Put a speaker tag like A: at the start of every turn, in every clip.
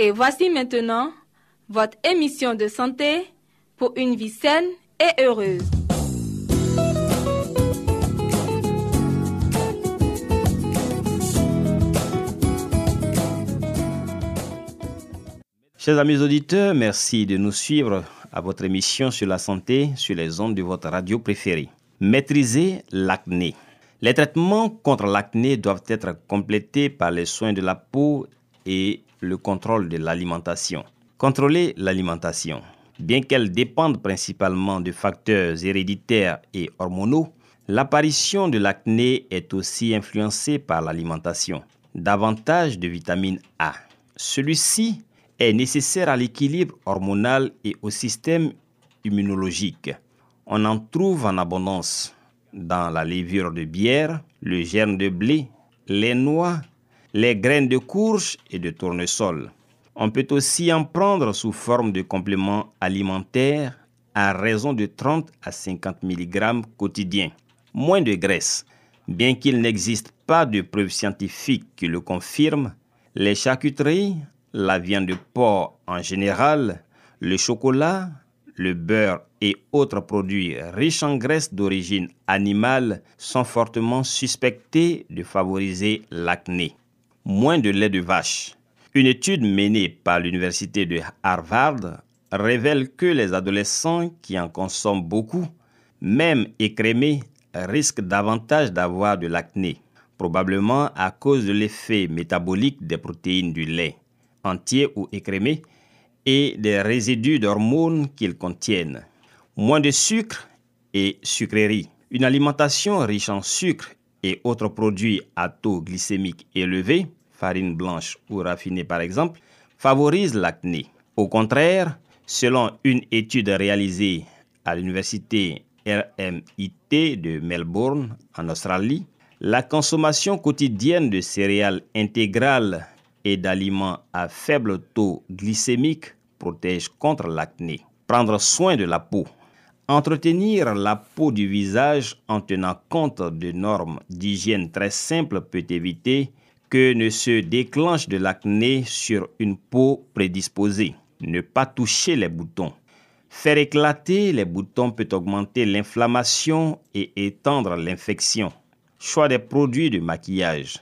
A: Et voici maintenant votre émission de santé pour une vie saine et heureuse.
B: Chers amis auditeurs, merci de nous suivre à votre émission sur la santé sur les ondes de votre radio préférée. Maîtriser l'acné. Les traitements contre l'acné doivent être complétés par les soins de la peau et le contrôle de l'alimentation. Contrôler l'alimentation. Bien qu'elle dépende principalement de facteurs héréditaires et hormonaux, l'apparition de l'acné est aussi influencée par l'alimentation. Davantage de vitamine A. Celui-ci est nécessaire à l'équilibre hormonal et au système immunologique. On en trouve en abondance dans la levure de bière, le germe de blé, les noix, les graines de courge et de tournesol. On peut aussi en prendre sous forme de complément alimentaire à raison de 30 à 50 mg quotidiens. Moins de graisse. Bien qu'il n'existe pas de preuves scientifiques qui le confirment, les charcuteries, la viande de porc en général, le chocolat, le beurre et autres produits riches en graisse d'origine animale sont fortement suspectés de favoriser l'acné. Moins de lait de vache. Une étude menée par l'université de Harvard révèle que les adolescents qui en consomment beaucoup, même écrémés, risquent davantage d'avoir de l'acné, probablement à cause de l'effet métabolique des protéines du lait, entier ou écrémé, et des résidus d'hormones qu'ils contiennent. Moins de sucre et sucreries. Une alimentation riche en sucre et autres produits à taux glycémique élevé, farine blanche ou raffinée par exemple, favorise l'acné. Au contraire, selon une étude réalisée à l'université RMIT de Melbourne en Australie, la consommation quotidienne de céréales intégrales et d'aliments à faible taux glycémique protège contre l'acné. Prendre soin de la peau. Entretenir la peau du visage en tenant compte de normes d'hygiène très simples peut éviter que ne se déclenche de l'acné sur une peau prédisposée. Ne pas toucher les boutons. Faire éclater les boutons peut augmenter l'inflammation et étendre l'infection. Choix des produits de maquillage.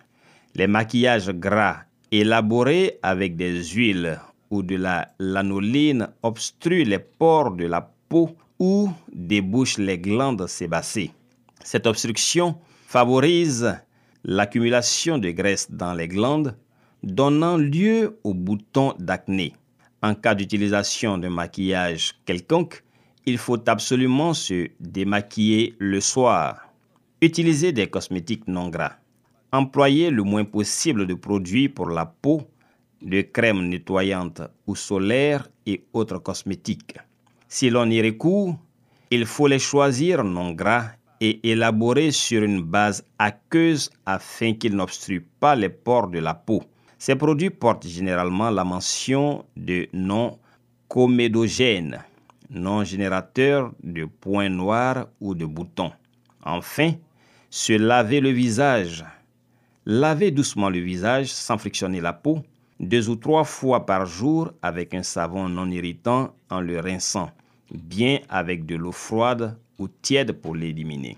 B: Les maquillages gras élaborés avec des huiles ou de la lanoline obstruent les pores de la peau ou débouchent les glandes sébacées. Cette obstruction favorise l'accumulation de graisse dans les glandes, donnant lieu aux boutons d'acné. En cas d'utilisation de maquillage quelconque, il faut absolument se démaquiller le soir. Utiliser des cosmétiques non gras. Employer le moins possible de produits pour la peau, de crèmes nettoyantes ou solaires et autres cosmétiques. Si l'on y recourt, il faut les choisir non gras et élaborés sur une base aqueuse afin qu'ils n'obstruent pas les pores de la peau. Ces produits portent généralement la mention de non comédogène, non générateur de points noirs ou de boutons. Enfin, se laver le visage. Lavez doucement le visage sans frictionner la peau, deux ou trois fois par jour avec un savon non irritant en le rinçant, bien avec de l'eau froide ou tiède pour l'éliminer.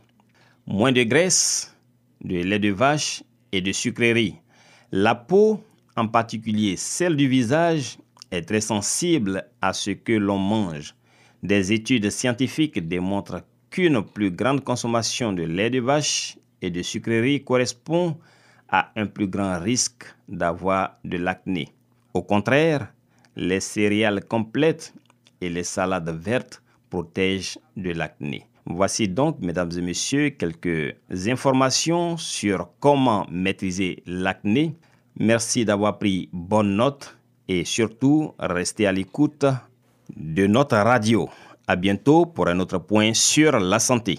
B: Moins de graisse, de lait de vache et de sucreries. La peau, en particulier celle du visage, est très sensible à ce que l'on mange. Des études scientifiques démontrent qu'une plus grande consommation de lait de vache et de sucreries correspond à un plus grand risque d'avoir de l'acné. Au contraire, les céréales complètes et les salades vertes protègent de l'acné. Voici donc, mesdames et messieurs, quelques informations sur comment maîtriser l'acné. Merci d'avoir pris bonne note et surtout restez à l'écoute de notre radio. À bientôt pour un autre point sur la santé.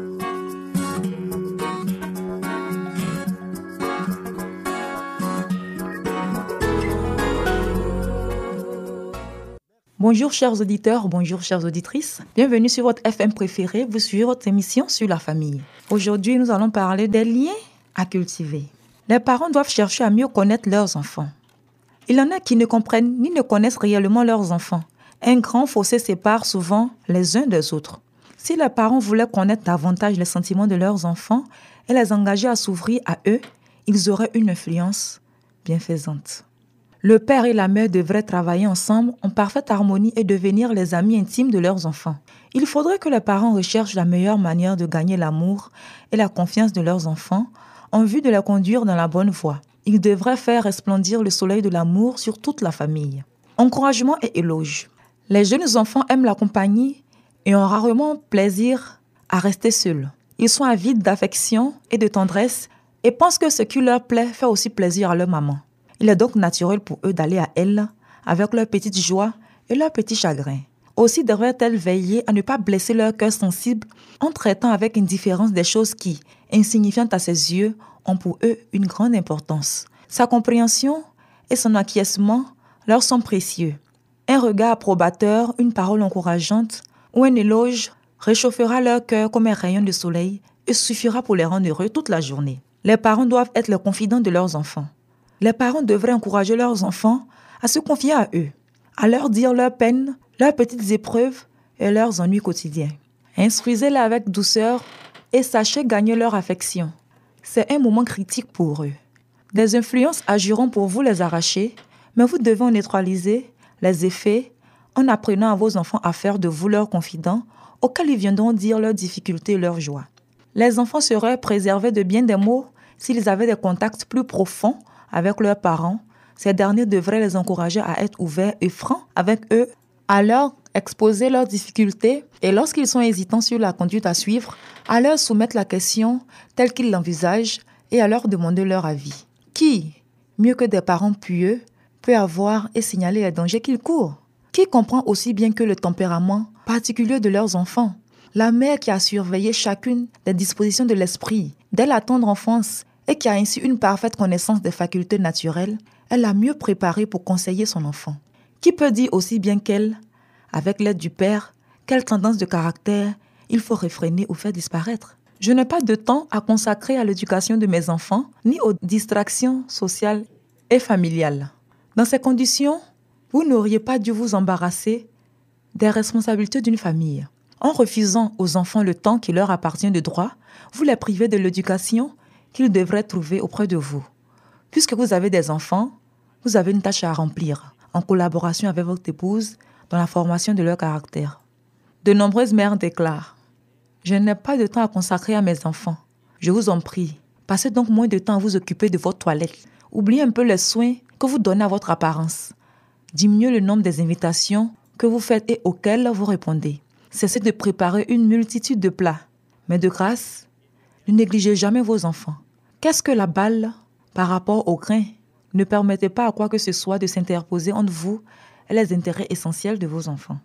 C: Bonjour chers auditeurs, bonjour chères auditrices. Bienvenue sur votre FM préféré, vous suivez votre émission sur la famille. Aujourd'hui, nous allons parler des liens à cultiver. Les parents doivent chercher à mieux connaître leurs enfants. Il y en a qui ne comprennent ni ne connaissent réellement leurs enfants. Un grand fossé sépare souvent les uns des autres. Si les parents voulaient connaître davantage les sentiments de leurs enfants et les engager à s'ouvrir à eux, ils auraient une influence bienfaisante. Le père et la mère devraient travailler ensemble en parfaite harmonie et devenir les amis intimes de leurs enfants. Il faudrait que les parents recherchent la meilleure manière de gagner l'amour et la confiance de leurs enfants en vue de les conduire dans la bonne voie. Ils devraient faire resplendir le soleil de l'amour sur toute la famille. Encouragement et éloge. Les jeunes enfants aiment la compagnie et ont rarement plaisir à rester seuls. Ils sont avides d'affection et de tendresse et pensent que ce qui leur plaît fait aussi plaisir à leur maman. Il est donc naturel pour eux d'aller à elle avec leur petite joie et leur petit chagrin. Aussi devraient-elles veiller à ne pas blesser leur cœur sensible en traitant avec indifférence des choses qui, insignifiantes à ses yeux, ont pour eux une grande importance. Sa compréhension et son acquiescement leur sont précieux. Un regard approbateur, une parole encourageante ou un éloge réchauffera leur cœur comme un rayon de soleil et suffira pour les rendre heureux toute la journée. Les parents doivent être les confidents de leurs enfants les parents devraient encourager leurs enfants à se confier à eux, à leur dire leurs peines, leurs petites épreuves et leurs ennuis quotidiens. Instruisez-les avec douceur et sachez gagner leur affection. C'est un moment critique pour eux. Des influences agiront pour vous les arracher, mais vous devez en neutraliser les effets en apprenant à vos enfants à faire de vous leurs confidents auxquels ils viendront dire leurs difficultés et leurs joies. Les enfants seraient préservés de bien des maux s'ils avaient des contacts plus profonds avec leurs parents, ces derniers devraient les encourager à être ouverts et francs avec eux, à leur exposer leurs difficultés et lorsqu'ils sont hésitants sur la conduite à suivre, à leur soumettre la question telle qu'ils l'envisagent et à leur demander leur avis. Qui, mieux que des parents pieux, peut avoir et signaler les dangers qu'ils courent? Qui comprend aussi bien que le tempérament particulier de leurs enfants? La mère qui a surveillé chacune des dispositions de l'esprit dès la tendre enfance et qui a ainsi une parfaite connaissance des facultés naturelles, elle a mieux préparé pour conseiller son enfant. Qui peut dire aussi bien qu'elle, avec l'aide du Père, quelle tendance de caractère il faut réfréner ou faire disparaître? Je n'ai pas de temps à consacrer à l'éducation de mes enfants, ni aux distractions sociales et familiales. Dans ces conditions, vous n'auriez pas dû vous embarrasser des responsabilités d'une famille. En refusant aux enfants le temps qui leur appartient de droit, vous les privez de l'éducation qu'ils devraient trouver auprès de vous. Puisque vous avez des enfants, vous avez une tâche à remplir en collaboration avec votre épouse dans la formation de leur caractère. De nombreuses mères déclarent Je n'ai pas de temps à consacrer à mes enfants. Je vous en prie, passez donc moins de temps à vous occuper de votre toilette. Oubliez un peu les soins que vous donnez à votre apparence. Diminuez le nombre des invitations que vous faites et auxquelles vous répondez. Cessez de préparer une multitude de plats. Mais de grâce, ne négligez jamais vos enfants. Qu'est-ce que la balle par rapport au grain Ne permettez pas à quoi que ce soit de s'interposer entre vous et les intérêts essentiels de vos enfants?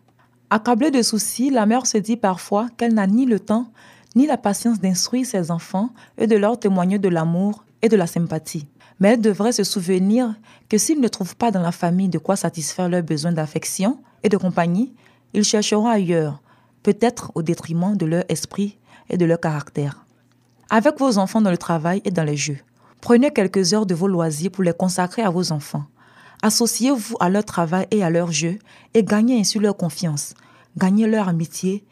C: Accablée de soucis, la mère se dit parfois qu'elle n'a ni le temps ni la patience d'instruire ses enfants et de leur témoigner de l'amour et de la sympathie. Mais elles devraient se souvenir que s'ils ne trouvent pas dans la famille de quoi satisfaire leurs besoins d'affection et de compagnie, ils chercheront ailleurs, peut-être au détriment de leur esprit et de leur caractère. Avec vos enfants dans le travail et dans les jeux, prenez quelques heures de vos loisirs pour les consacrer à vos enfants. Associez-vous à leur travail et à leur jeu et gagnez ainsi leur confiance, gagnez leur amitié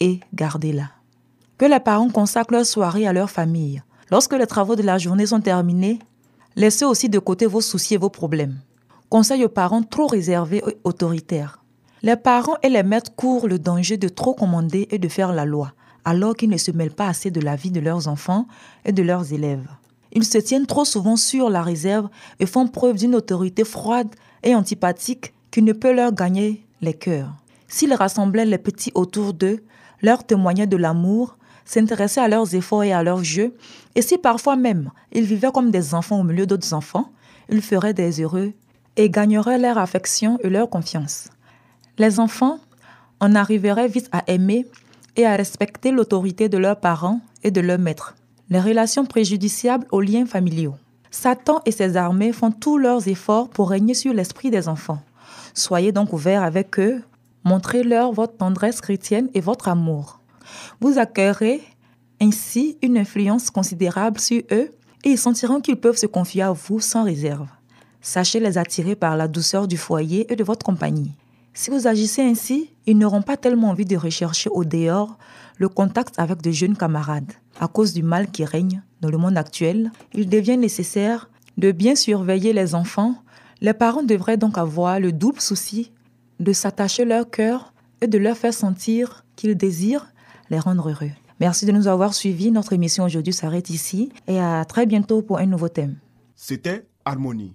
C: et gardez-la. Que les parents consacrent leur soirée à leur famille. Lorsque les travaux de la journée sont terminés, laissez aussi de côté vos soucis et vos problèmes. Conseil aux parents trop réservés et autoritaires. Les parents et les maîtres courent le danger de trop commander et de faire la loi, alors qu'ils ne se mêlent pas assez de la vie de leurs enfants et de leurs élèves. Ils se tiennent trop souvent sur la réserve et font preuve d'une autorité froide et antipathique qui ne peut leur gagner les cœurs. S'ils rassemblaient les petits autour d'eux, leur témoignaient de l'amour, s'intéressaient à leurs efforts et à leurs jeux, et si parfois même ils vivaient comme des enfants au milieu d'autres enfants, ils feraient des heureux et gagneraient leur affection et leur confiance. Les enfants en arriveraient vite à aimer et à respecter l'autorité de leurs parents et de leurs maîtres. Les relations préjudiciables aux liens familiaux. Satan et ses armées font tous leurs efforts pour régner sur l'esprit des enfants. Soyez donc ouverts avec eux, montrez-leur votre tendresse chrétienne et votre amour. Vous accueillerez ainsi une influence considérable sur eux et ils sentiront qu'ils peuvent se confier à vous sans réserve. Sachez les attirer par la douceur du foyer et de votre compagnie. Si vous agissez ainsi, ils n'auront pas tellement envie de rechercher au dehors le contact avec de jeunes camarades. À cause du mal qui règne dans le monde actuel, il devient nécessaire de bien surveiller les enfants. Les parents devraient donc avoir le double souci de s'attacher leur cœur et de leur faire sentir qu'ils désirent les rendre heureux. Merci de nous avoir suivis. Notre émission aujourd'hui s'arrête ici et à très bientôt pour un nouveau thème.
D: C'était Harmonie.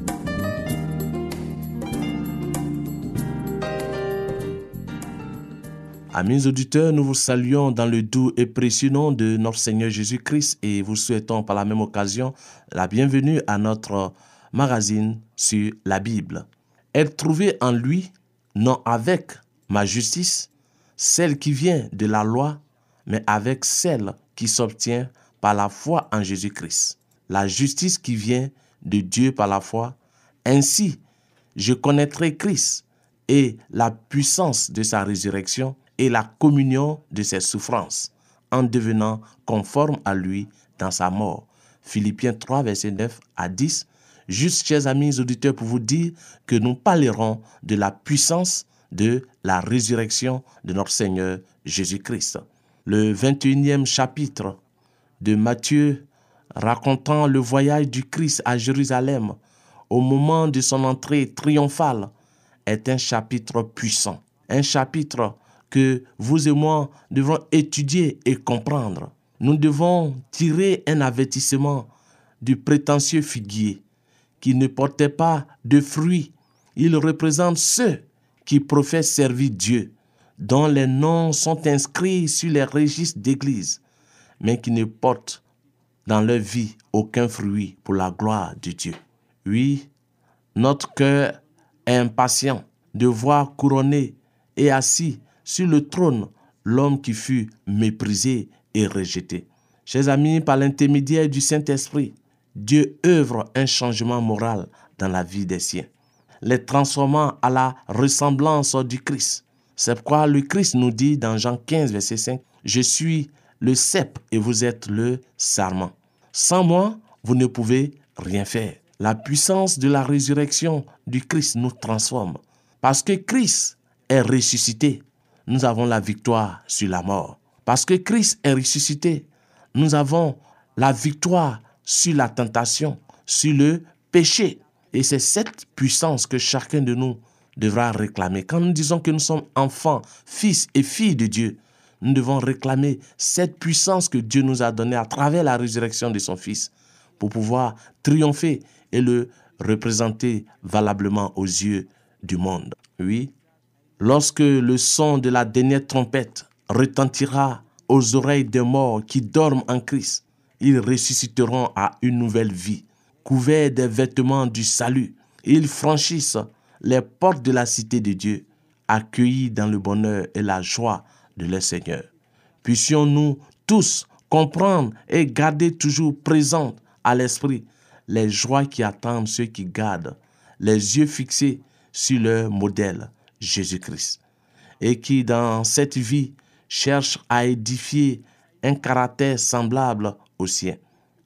E: Amis auditeurs, nous vous saluons dans le doux et précieux nom de notre Seigneur Jésus-Christ et vous souhaitons par la même occasion la bienvenue à notre magazine sur la Bible. Être trouvé en lui, non avec ma justice, celle qui vient de la loi, mais avec celle qui s'obtient par la foi en Jésus-Christ. La justice qui vient de Dieu par la foi. Ainsi, je connaîtrai Christ et la puissance de sa résurrection et la communion de ses souffrances, en devenant conforme à lui dans sa mort. Philippiens 3, verset 9 à 10. Juste, chers amis auditeurs, pour vous dire que nous parlerons de la puissance de la résurrection de notre Seigneur Jésus-Christ. Le 21e chapitre de Matthieu racontant le voyage du Christ à Jérusalem au moment de son entrée triomphale est un chapitre puissant, un chapitre que vous et moi devons étudier et comprendre. Nous devons tirer un avertissement du prétentieux figuier qui ne portait pas de fruits. Il représente ceux qui professent servir Dieu, dont les noms sont inscrits sur les registres d'église mais qui ne portent dans leur vie aucun fruit pour la gloire de Dieu. Oui, notre cœur est impatient de voir couronné et assis sur le trône l'homme qui fut méprisé et rejeté. Chers amis, par l'intermédiaire du Saint-Esprit, Dieu œuvre un changement moral dans la vie des siens, les transformant à la ressemblance du Christ. C'est pourquoi le Christ nous dit dans Jean 15, verset 5, Je suis le cep et vous êtes le sarment. Sans moi, vous ne pouvez rien faire. La puissance de la résurrection du Christ nous transforme. Parce que Christ est ressuscité, nous avons la victoire sur la mort. Parce que Christ est ressuscité, nous avons la victoire sur la tentation, sur le péché. Et c'est cette puissance que chacun de nous devra réclamer. Quand nous disons que nous sommes enfants, fils et filles de Dieu, nous devons réclamer cette puissance que Dieu nous a donnée à travers la résurrection de son Fils pour pouvoir triompher et le représenter valablement aux yeux du monde. Oui, lorsque le son de la dernière trompette retentira aux oreilles des morts qui dorment en Christ, ils ressusciteront à une nouvelle vie, couverts des vêtements du salut. Ils franchissent les portes de la cité de Dieu, accueillis dans le bonheur et la joie de leur Seigneur. Puissions-nous tous comprendre et garder toujours présentes à l'esprit les joies qui attendent ceux qui gardent les yeux fixés sur leur modèle, Jésus-Christ, et qui dans cette vie cherchent à édifier un caractère semblable au sien.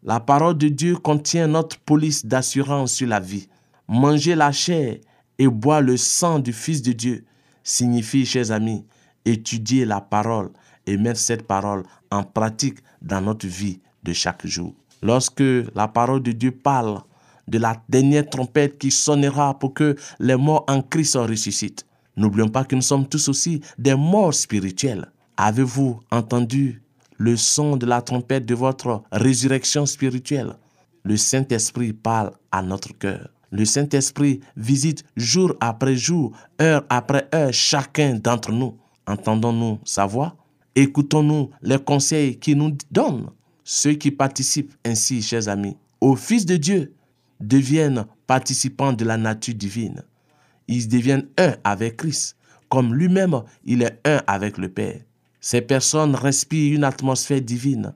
E: La parole de Dieu contient notre police d'assurance sur la vie. Manger la chair et boire le sang du Fils de Dieu signifie, chers amis, étudier la parole et mettre cette parole en pratique dans notre vie de chaque jour. Lorsque la parole de Dieu parle de la dernière trompette qui sonnera pour que les morts en Christ ressuscitent, n'oublions pas que nous sommes tous aussi des morts spirituels. Avez-vous entendu le son de la trompette de votre résurrection spirituelle? Le Saint-Esprit parle à notre cœur. Le Saint-Esprit visite jour après jour, heure après heure chacun d'entre nous. Entendons-nous sa voix? Écoutons-nous les conseils qu'il nous donne Ceux qui participent ainsi, chers amis, au Fils de Dieu deviennent participants de la nature divine. Ils deviennent un avec Christ, comme lui-même il est un avec le Père. Ces personnes respirent une atmosphère divine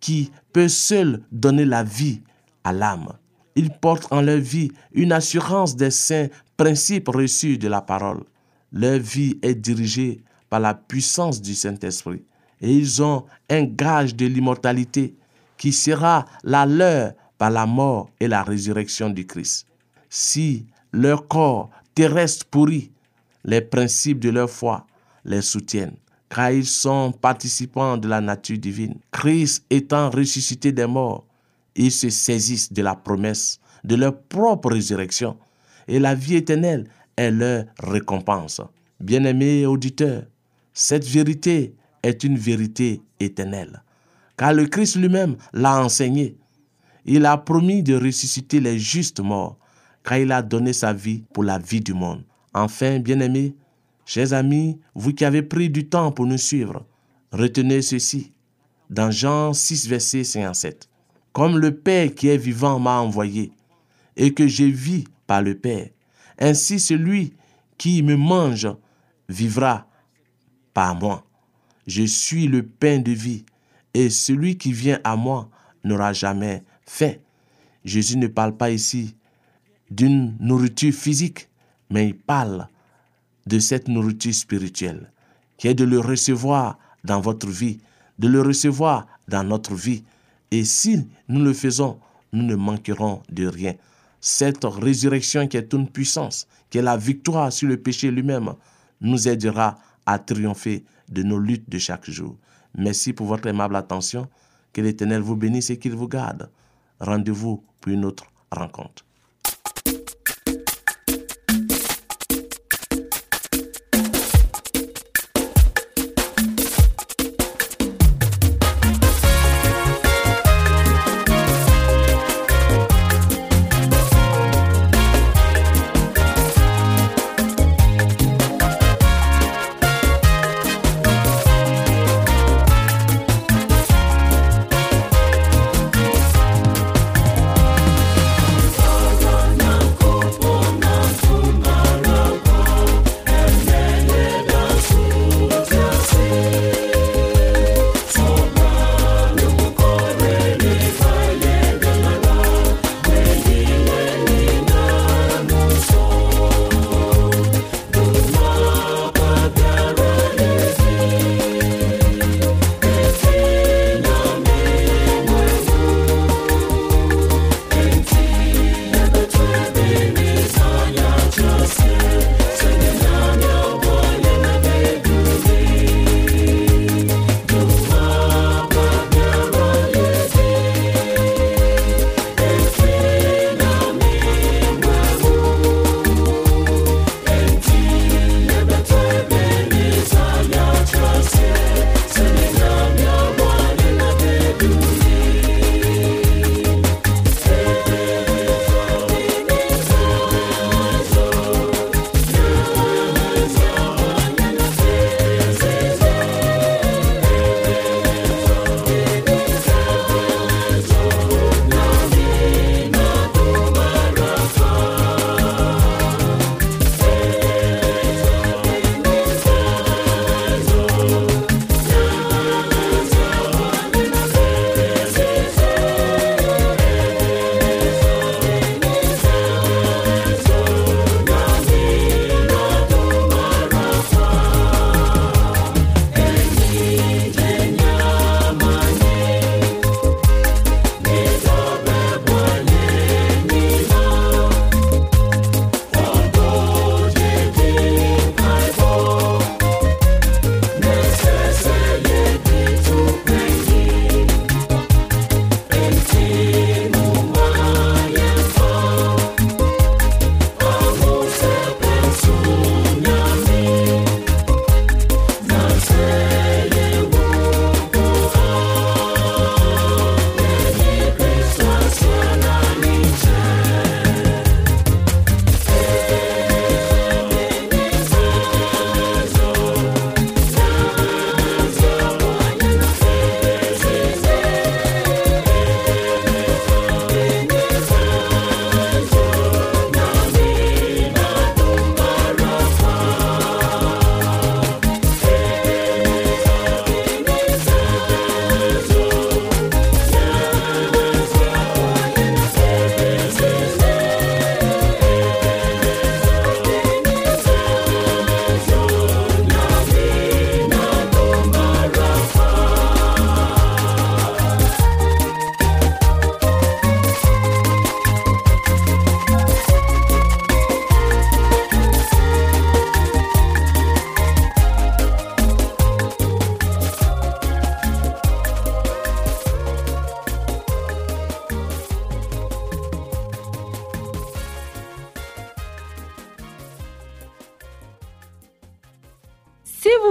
E: qui peut seule donner la vie à l'âme. Ils portent en leur vie une assurance des saints principes reçus de la parole. Leur vie est dirigée par la puissance du Saint-Esprit. Et ils ont un gage de l'immortalité qui sera la leur par la mort et la résurrection du Christ. Si leur corps terrestre pourrit, les principes de leur foi les soutiennent, car ils sont participants de la nature divine. Christ étant ressuscité des morts, ils se saisissent de la promesse de leur propre résurrection, et la vie éternelle est leur récompense. Bien-aimés auditeurs, cette vérité est une vérité éternelle, car le Christ lui-même l'a enseigné. Il a promis de ressusciter les justes morts, il a donné sa vie pour la vie du monde. Enfin, bien-aimés, chers amis, vous qui avez pris du temps pour nous suivre, retenez ceci dans Jean 6, verset 57. Comme le Père qui est vivant m'a envoyé, et que je vis par le Père, ainsi celui qui me mange vivra par moi. Je suis le pain de vie, et celui qui vient à moi n'aura jamais faim. Jésus ne parle pas ici d'une nourriture physique, mais il parle de cette nourriture spirituelle, qui est de le recevoir dans votre vie, de le recevoir dans notre vie. Et si nous le faisons, nous ne manquerons de rien. Cette résurrection qui est une puissance, qui est la victoire sur le péché lui-même, nous aidera à triompher de nos luttes de chaque jour. Merci pour votre aimable attention. Que l'Éternel vous bénisse et qu'il vous garde. Rendez-vous pour une autre rencontre.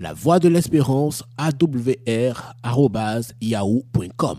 F: La Voix de l'Espérance awr@yahoo.com.